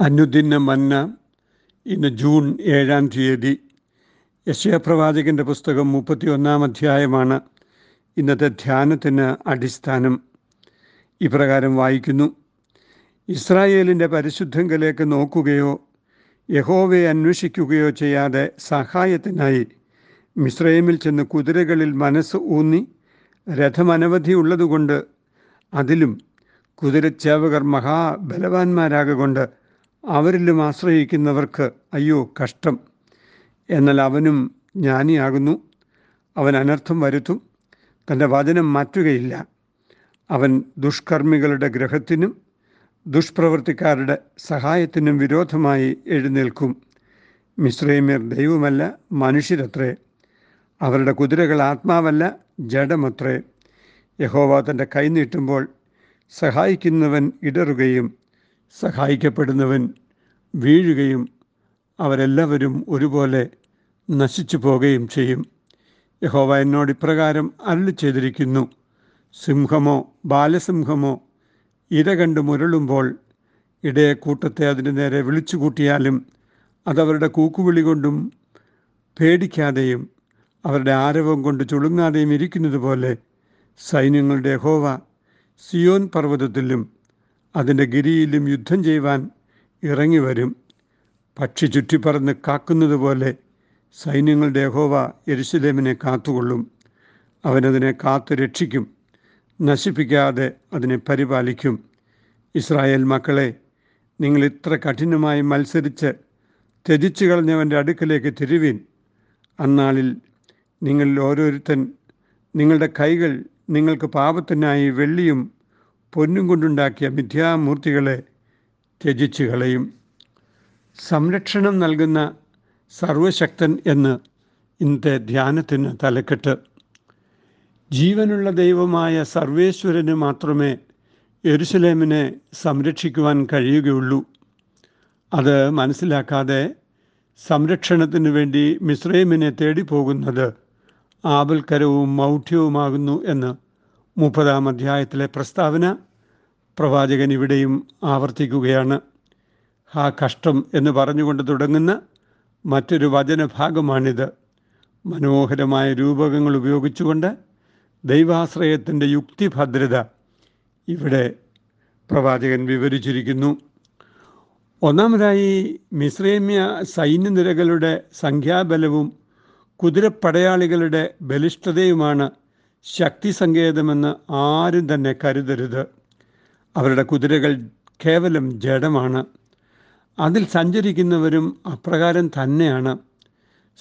അനുദിന മന്ന ഇന്ന് ജൂൺ ഏഴാം തീയതി. യശയപ്രവാചകന്റെ പുസ്തകം മുപ്പത്തി ഒന്നാം അധ്യായമാണ് ഇന്നത്തെ ധ്യാനത്തിന് അടിസ്ഥാനം. ഇപ്രകാരം വായിക്കുന്നു. ഇസ്രായേലിന്റെ പരിശുദ്ധങ്കലേക്ക് നോക്കുകയോ യഹോവയെ അന്വേഷിക്കുകയോ ചെയ്യാതെ സഹായത്തിനായി മിശ്രൈമിൽ ചെന്ന് കുതിരകളിൽ മനസ്സ് ഊന്നി രഥമനവധി ഉള്ളതുകൊണ്ട് അതിലും കുതിരച്ചേവകർ മഹാബലവാന്മാരാകൊണ്ട് അവരിലും ആശ്രയിക്കുന്നവർക്ക് അയ്യോ കഷ്ടം. എന്നാൽ അവനും ജ്ഞാനിയാകുന്നു. അവൻ അനർത്ഥം വരുത്തും. തന്റെ വചനം മാറ്റുകയില്ല. അവൻ ദുഷ്കർമ്മികളുടെ ഗ്രഹത്തിനും ദുഷ്പ്രവർത്തിക്കാരുടെ സഹായത്തിനും വിരോധമായി എഴുന്നേൽക്കും. മിശ്രൈമ്യർ ദൈവമല്ല മനുഷ്യരത്രേ. അവരുടെ കുതിരകൾ ആത്മാവല്ല ജഡമത്രേ. യഹോവ തന്റെ കൈ നീട്ടുമ്പോൾ സഹായിക്കുന്നവൻ ഇടറുകയും സഹായിക്കപ്പെടുന്നവൻ വീഴുകയും അവരെല്ലാവരും ഒരുപോലെ നശിച്ചു പോകുകയും ചെയ്യും. യഹോവ എന്നോട് ഇപ്രകാരം അരുളി ചെയ്തിരിക്കുന്നു. സിംഹമോ ബാലസിംഹമോ ഇര കണ്ട് മുരളുമ്പോൾ ഇടയെ കൂട്ടത്തെ അതിന് നേരെ വിളിച്ചു കൂട്ടിയാലും അതവരുടെ കൂക്കുവിളി കൊണ്ടും പേടിക്കാതെയും അവരുടെ ആരവം കൊണ്ട് ചുളുങ്ങാതെയും ഇരിക്കുന്നത് പോലെ സൈന്യങ്ങളുടെ ഹോവ സിയോൻ പർവതത്തിലും അതിന്റെ ഗിരിയിലും യുദ്ധം ചെയ്യുവാൻ ഇറങ്ങി വരും. പക്ഷി ചുറ്റിപ്പറന്ന് കാക്കുന്നത് പോലെ സൈന്യങ്ങളുടെ യഹോവ എരുസലേമിനെ കാത്തുകൊള്ളും. അവനതിനെ കാത്തു രക്ഷിക്കും. നശിപ്പിക്കാതെ അതിനെ പരിപാലിക്കും. ഇസ്രായേൽ മക്കളെ നിങ്ങൾ ഇത്ര കഠിനമായി മത്സരിച്ച് ത്യജിച്ചു കളഞ്ഞവന്റെ അടുക്കലേക്ക് തിരുവീൻ. അന്നാളിൽ നിങ്ങളിൽ ഓരോരുത്തൻ നിങ്ങളുടെ കൈകൾ നിങ്ങൾക്ക് പാപത്തിനായി വെള്ളിയും പൊന്നും കൊണ്ടുണ്ടാക്കിയ മിഥ്യാമൂർത്തികളെ ത്യജിച്ചു കളയും. സംരക്ഷണം നൽകുന്ന സർവശക്തൻ എന്ന് ഇന്നത്തെ ധ്യാനത്തിന് തലക്കെട്ട്. ജീവനുള്ള ദൈവമായ സർവേശ്വരന് മാത്രമേ എരുസലേമിനെ സംരക്ഷിക്കുവാൻ കഴിയുകയുള്ളൂ. അത് മനസ്സിലാക്കാതെ സംരക്ഷണത്തിന് വേണ്ടി മിസ്രൈമിനെ തേടിപ്പോകുന്നത് ആപൽക്കരവും മൗഢ്യവുമാകുന്നു എന്ന് മുപ്പതാം അധ്യായത്തിലെ പ്രസ്താവന പ്രവാചകൻ ഇവിടെയും ആവർത്തിക്കുകയാണ്. ആ കഷ്ടം എന്ന് പറഞ്ഞുകൊണ്ട് തുടങ്ങുന്ന മറ്റൊരു വചനഭാഗമാണിത്. മനോഹരമായ രൂപകങ്ങൾ ഉപയോഗിച്ചുകൊണ്ട് ദൈവാശ്രയത്തിന്റെ യുക്തിഭദ്രത ഇവിടെ പ്രവാചകൻ വിവരിച്ചിരിക്കുന്നു. ഒന്നാമതായി മിശ്രേമ്യ സൈന്യനിരകളുടെ സംഖ്യാബലവും കുതിരപ്പടയാളികളുടെ ബലിഷ്ഠതയുമാണ് ശക്തി സങ്കേതമെന്ന് ആരും തന്നെ കരുതരുത്. അവരുടെ കുതിരകൾ കേവലം ജഡമാണ്. അതിൽ സഞ്ചരിക്കുന്നവരും അപ്രകാരം തന്നെയാണ്.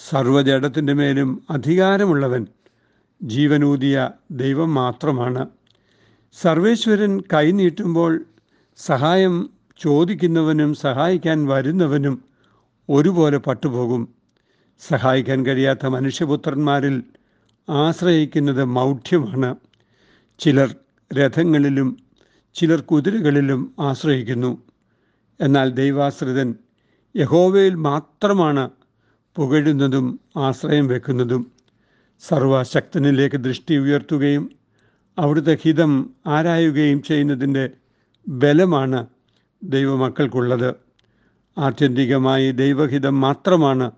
സർവജഡത്തിന്റെ മേലും അധികാരമുള്ളവൻ ജീവനൂതിയ ദൈവം മാത്രമാണ്. സർവേശ്വരൻ കൈനീട്ടുമ്പോൾ സഹായം ചോദിക്കുന്നവനും സഹായിക്കാൻ വരുന്നവനും ഒരുപോലെ പട്ടുപോകും. സഹായിക്കാൻ കഴിയാത്ത മനുഷ്യപുത്രന്മാരിൽ ആശ്രയിക്കുന്നത് മൗഢ്യമാണ്. ചിലർ രഥങ്ങളിലും ചിലർ കുതിരകളിലും ആശ്രയിക്കുന്നു. എന്നാൽ ദൈവാശ്രിതൻ യഹോവയിൽ മാത്രമാണ് പുകഴുന്നതും ആശ്രയം വെക്കുന്നതും. സർവശക്തനിലേക്ക് ദൃഷ്ടി ഉയർത്തുകയും അവിടുത്തെ ഹിതം ആരായുകയും ചെയ്യുന്നതിന്റെ ബലമാണ് ദൈവമക്കൾക്കുള്ളത്. ആത്യന്തികമായി ദൈവഹിതം മാത്രമാണ്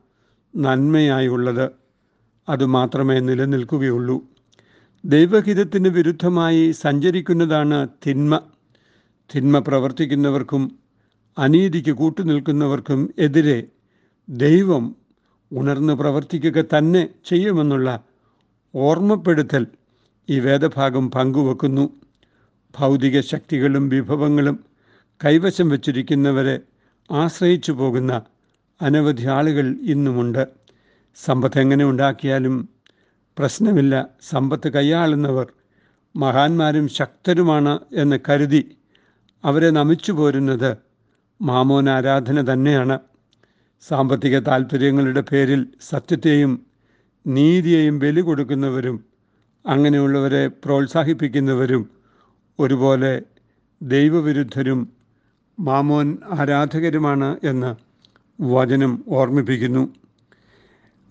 നന്മയായുള്ളത്. അതുമാത്രമേ നിലനിൽക്കുകയുള്ളൂ. ദൈവഹിതത്തിന് വിരുദ്ധമായി സഞ്ചരിക്കുന്നതാണ് തിന്മ. തിന്മ പ്രവർത്തിക്കുന്നവർക്കും അനീതിക്ക് കൂട്ടുനിൽക്കുന്നവർക്കും എതിരെ ദൈവം ഉണർന്ന് പ്രവർത്തിക്കുക തന്നെ ചെയ്യുമെന്നുള്ള ഓർമ്മപ്പെടുത്തൽ ഈ വേദഭാഗം പങ്കുവെക്കുന്നു. ഭൗതിക ശക്തികളും വിഭവങ്ങളും കൈവശം വച്ചിരിക്കുന്നവരെ ആശ്രയിച്ചു പോകുന്ന അനവധി ആളുകൾ ഇന്നുമുണ്ട്. സമ്പത്ത് എങ്ങനെ ഉണ്ടാക്കിയാലും പ്രശ്നമില്ല. സമ്പത്ത് കൈയാളുന്നവർ മഹാന്മാരും ശക്തരുമാണ് എന്ന് കരുതി അവരെ നമിച്ചു പോരുന്നത് മാമോൻ ആരാധന തന്നെയാണ്. സാമ്പത്തിക താല്പര്യങ്ങളുടെ പേരിൽ സത്യത്തെയും നീതിയെയും ബലി കൊടുക്കുന്നവരും അങ്ങനെയുള്ളവരെ പ്രോത്സാഹിപ്പിക്കുന്നവരും ഒരുപോലെ ദൈവവിരുദ്ധരും മാമോൻ ആരാധകരുമാണ് എന്ന് വചനം ഓർമ്മിപ്പിക്കുന്നു.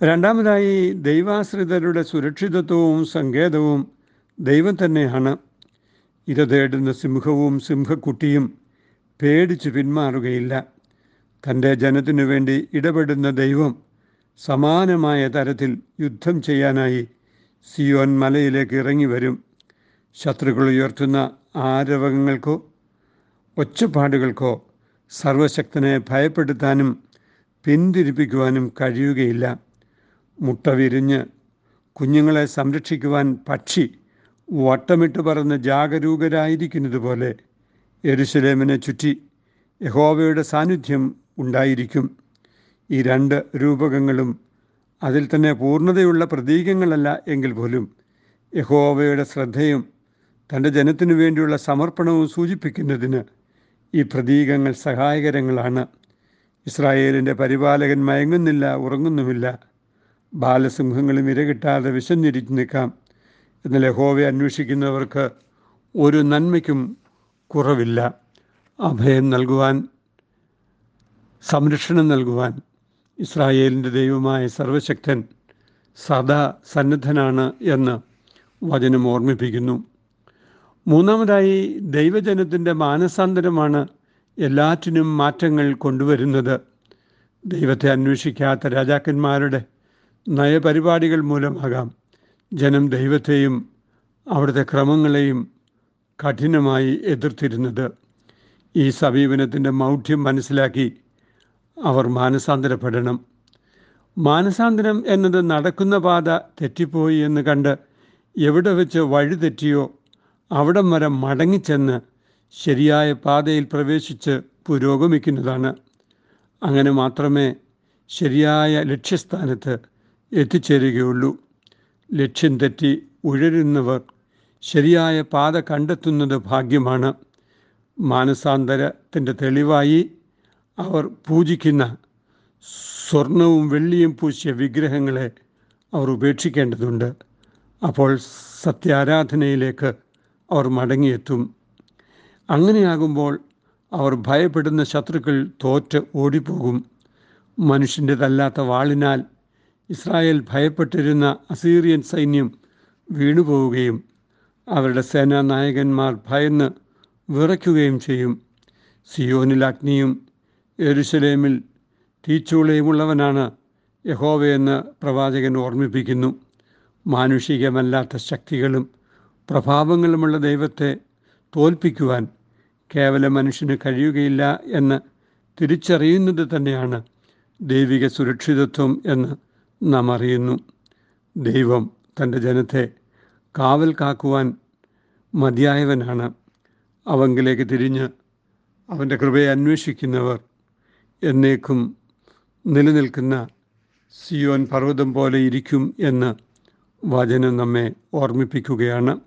രണ്ടാമതായി ദൈവാശ്രിതരുടെ സുരക്ഷിതത്വവും സങ്കേതവും ദൈവം തന്നെയാണ് ഇത് തേടുന്ന സിംഹവും സിംഹക്കുട്ടിയും പേടിച്ച് പിന്മാറുകയില്ല. തന്റെ ജനത്തിനു വേണ്ടി ഇടപെടുന്ന ദൈവം സമാനമായ തരത്തിൽ യുദ്ധം ചെയ്യാനായി സിയോൻ മലയിലേക്ക് ഇറങ്ങി വരും. ശത്രുക്കൾ ഉയർത്തുന്ന ആരവങ്ങൾക്കോ ഒച്ചപ്പാടുകൾക്കോ സർവശക്തനെ ഭയപ്പെടുത്താനും പിന്തിരിപ്പിക്കുവാനും കഴിയുകയില്ല. മുട്ട വിരിഞ്ഞ് കുഞ്ഞുങ്ങളെ സംരക്ഷിക്കുവാൻ പക്ഷി വട്ടമിട്ട് പറന്ന് ജാഗരൂകരായിരിക്കുന്നതുപോലെ എരുസലേമിനെ ചുറ്റി യഹോവയുടെ സാന്നിധ്യം ഉണ്ടായിരിക്കും. ഈ രണ്ട് രൂപകങ്ങളും അതിൽ തന്നെ പൂർണതയുള്ള പ്രതീകങ്ങളല്ല എങ്കിൽ പോലും യഹോവയുടെ ശ്രദ്ധയും തന്റെ ജനത്തിനു വേണ്ടിയുള്ള സമർപ്പണവും സൂചിപ്പിക്കുന്നതിന് ഈ പ്രതീകങ്ങൾ സഹായകരങ്ങളാണ്. ഇസ്രായേലിന്റെ പരിപാലകൻ മയങ്ങുന്നില്ല ഉറങ്ങുന്നുമില്ല. ബാലസിംഹങ്ങളും ഇരകിട്ടാതെ വിശന്നിരിച്ചു നിൽക്കാം എന്നാൽ യഹോവയെ അന്വേഷിക്കുന്നവർക്ക് ഒരു നന്മയ്ക്കും കുറവില്ല. അഭയം നൽകുവാൻ സംരക്ഷണം നൽകുവാൻ ഇസ്രായേലിന്റെ ദൈവമായ സർവശക്തൻ സദാ സന്നദ്ധനാണ് എന്ന് വചനം ഓർമ്മിപ്പിക്കുന്നു. മൂന്നാമതായി ദൈവജനത്തിന്റെ മാനസാന്തരമാണ് എല്ലാറ്റിനും മാറ്റങ്ങൾ കൊണ്ടുവരുന്നത്. ദൈവത്തെ അന്വേഷിക്കാത്ത രാജാക്കന്മാരുടെ നയപരിപാടികൾ മൂലമാകാം ജനം ദൈവത്തെയും അവിടുത്തെ ക്രമങ്ങളെയും കഠിനമായി എതിർത്തിരുന്നത്. ഈ സമീപനത്തിന്റെ മൗഢ്യം മനസ്സിലാക്കി അവർ മാനസാന്തരപ്പെടണം. മാനസാന്തരം എന്നത് നടക്കുന്ന പാത തെറ്റിപ്പോയി എന്ന് കണ്ട് എവിടെ വെച്ച് വഴി തെറ്റിയോ അവിടം വരെ മടങ്ങിച്ചെന്ന് ശരിയായ പാതയിൽ പ്രവേശിച്ച് പുരോഗമിക്കുന്നതാണ്. അങ്ങനെ മാത്രമേ ശരിയായ ലക്ഷ്യസ്ഥാനത്ത് എത്തിച്ചേരുകയുള്ളൂ. ലക്ഷ്യം തെറ്റി ഉഴരുന്നവർ ശരിയായ പാത കണ്ടെത്തുന്നത് ഭാഗ്യമാണ്. മാനസാന്തരത്തിന്റെ തെളിവായി അവർ പൂജിക്കുന്ന സ്വർണവും വെള്ളിയും പൂശിയ വിഗ്രഹങ്ങളെ അവർ ഉപേക്ഷിക്കേണ്ടതുണ്ട്. അപ്പോൾ സത്യാരാധനയിലേക്ക് അവർ മടങ്ങിയെത്തും. അങ്ങനെയാകുമ്പോൾ അവർ ഭയപ്പെടുന്ന ശത്രുക്കൾ തോറ്റ് ഓടിപ്പോകും. മനുഷ്യന്റെതല്ലാത്ത വാളിനാൽ ഇസ്രായേൽ ഭയപ്പെട്ടിരുന്ന അസീറിയൻ സൈന്യം വീണുപോവുകയും അവരുടെ സേനാനായകന്മാർ ഭയന്ന് വിറയ്ക്കുകയും ചെയ്യും. സിയോനിൽ അഗ്നിയും എരുശലേമിൽ തീച്ചൂളയുമുള്ളവനാണ് യഹോവയെന്ന് പ്രവാചകൻ ഓർമ്മിപ്പിക്കുന്നു. മാനുഷികമല്ലാത്ത ശക്തികളും പ്രഭാവങ്ങളുമുള്ള ദൈവത്തെ തോൽപ്പിക്കുവാൻ കേവല മനുഷ്യന് കഴിയുകയില്ല എന്ന് തിരിച്ചറിയുന്നത് തന്നെയാണ് ദൈവിക സുരക്ഷിതത്വം എന്ന് നാം അറിയുന്നു ദൈവം തന്റെ ജനത്തെ കാവൽ കാക്കുവാൻ മതിയായവനാണ്. അവങ്കിലേക്ക് തിരിഞ്ഞ് അവന്റെ കൃപയെ അന്വേഷിക്കുന്നവർ എന്നേക്കും നിലനിൽക്കുന്ന സിയോൻ പർവതം പോലെ ഇരിക്കും എന്ന് വചനം നമ്മെ ഓർമ്മിപ്പിക്കുകയാണ്.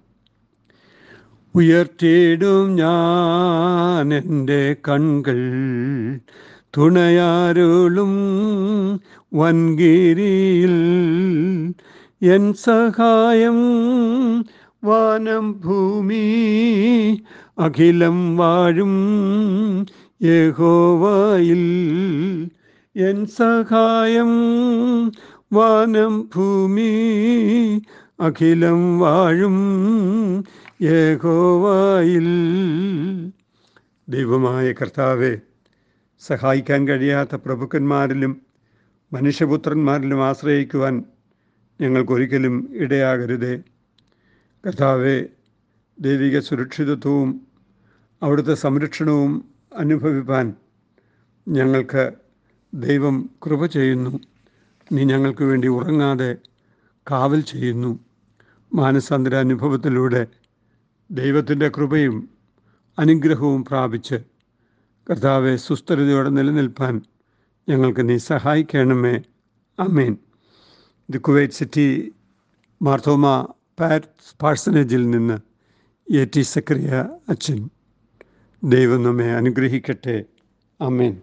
ഉയർത്തിയിടും ഞാൻ എന്റെ കൺകൾ തുണയാരുളും വൻകിരിയിൽ എൻ സഹായം വാനം ഭൂമി അഖിലം വാഴും യഹോവായിൽ എൻ സഹായം വാനം ഭൂമി അഖിലം വാഴും യഹോവായിൽ. ദൈവമായ കർത്താവെ സഹായിക്കാൻ കഴിയാത്ത പ്രഭുക്കന്മാരിലും മനുഷ്യപുത്രന്മാരിലും ആശ്രയിക്കുവാൻ ഞങ്ങൾക്കൊരിക്കലും ഇടയാകരുതേ. കഥാവെ ദൈവിക സുരക്ഷിതത്വവും അവിടുത്തെ സംരക്ഷണവും അനുഭവിപ്പാൻ ഞങ്ങൾക്ക് ദൈവം കൃപ ചെയ്യുന്നു. നീ ഞങ്ങൾക്ക് വേണ്ടി ഉറങ്ങാതെ കാവൽ ചെയ്യുന്നു. മാനസാന്തര അനുഭവത്തിലൂടെ ദൈവത്തിന്റെ കൃപയും അനുഗ്രഹവും പ്രാപിച്ച് കർത്താവെ സുസ്ഥിരതയോടെ നിലനിൽപ്പാൻ ഞങ്ങൾക്ക് നീ സഹായിക്കണമേ. അമീൻ ദി കുവൈറ്റ് സിറ്റി മാർത്തോമ പാറ്റ് പാഴ്സനേജിൽ നിന്ന് എ ടി സക്രിയ അച്ഛൻ. ദൈവം നമ്മെ അനുഗ്രഹിക്കട്ടെ. അമേൻ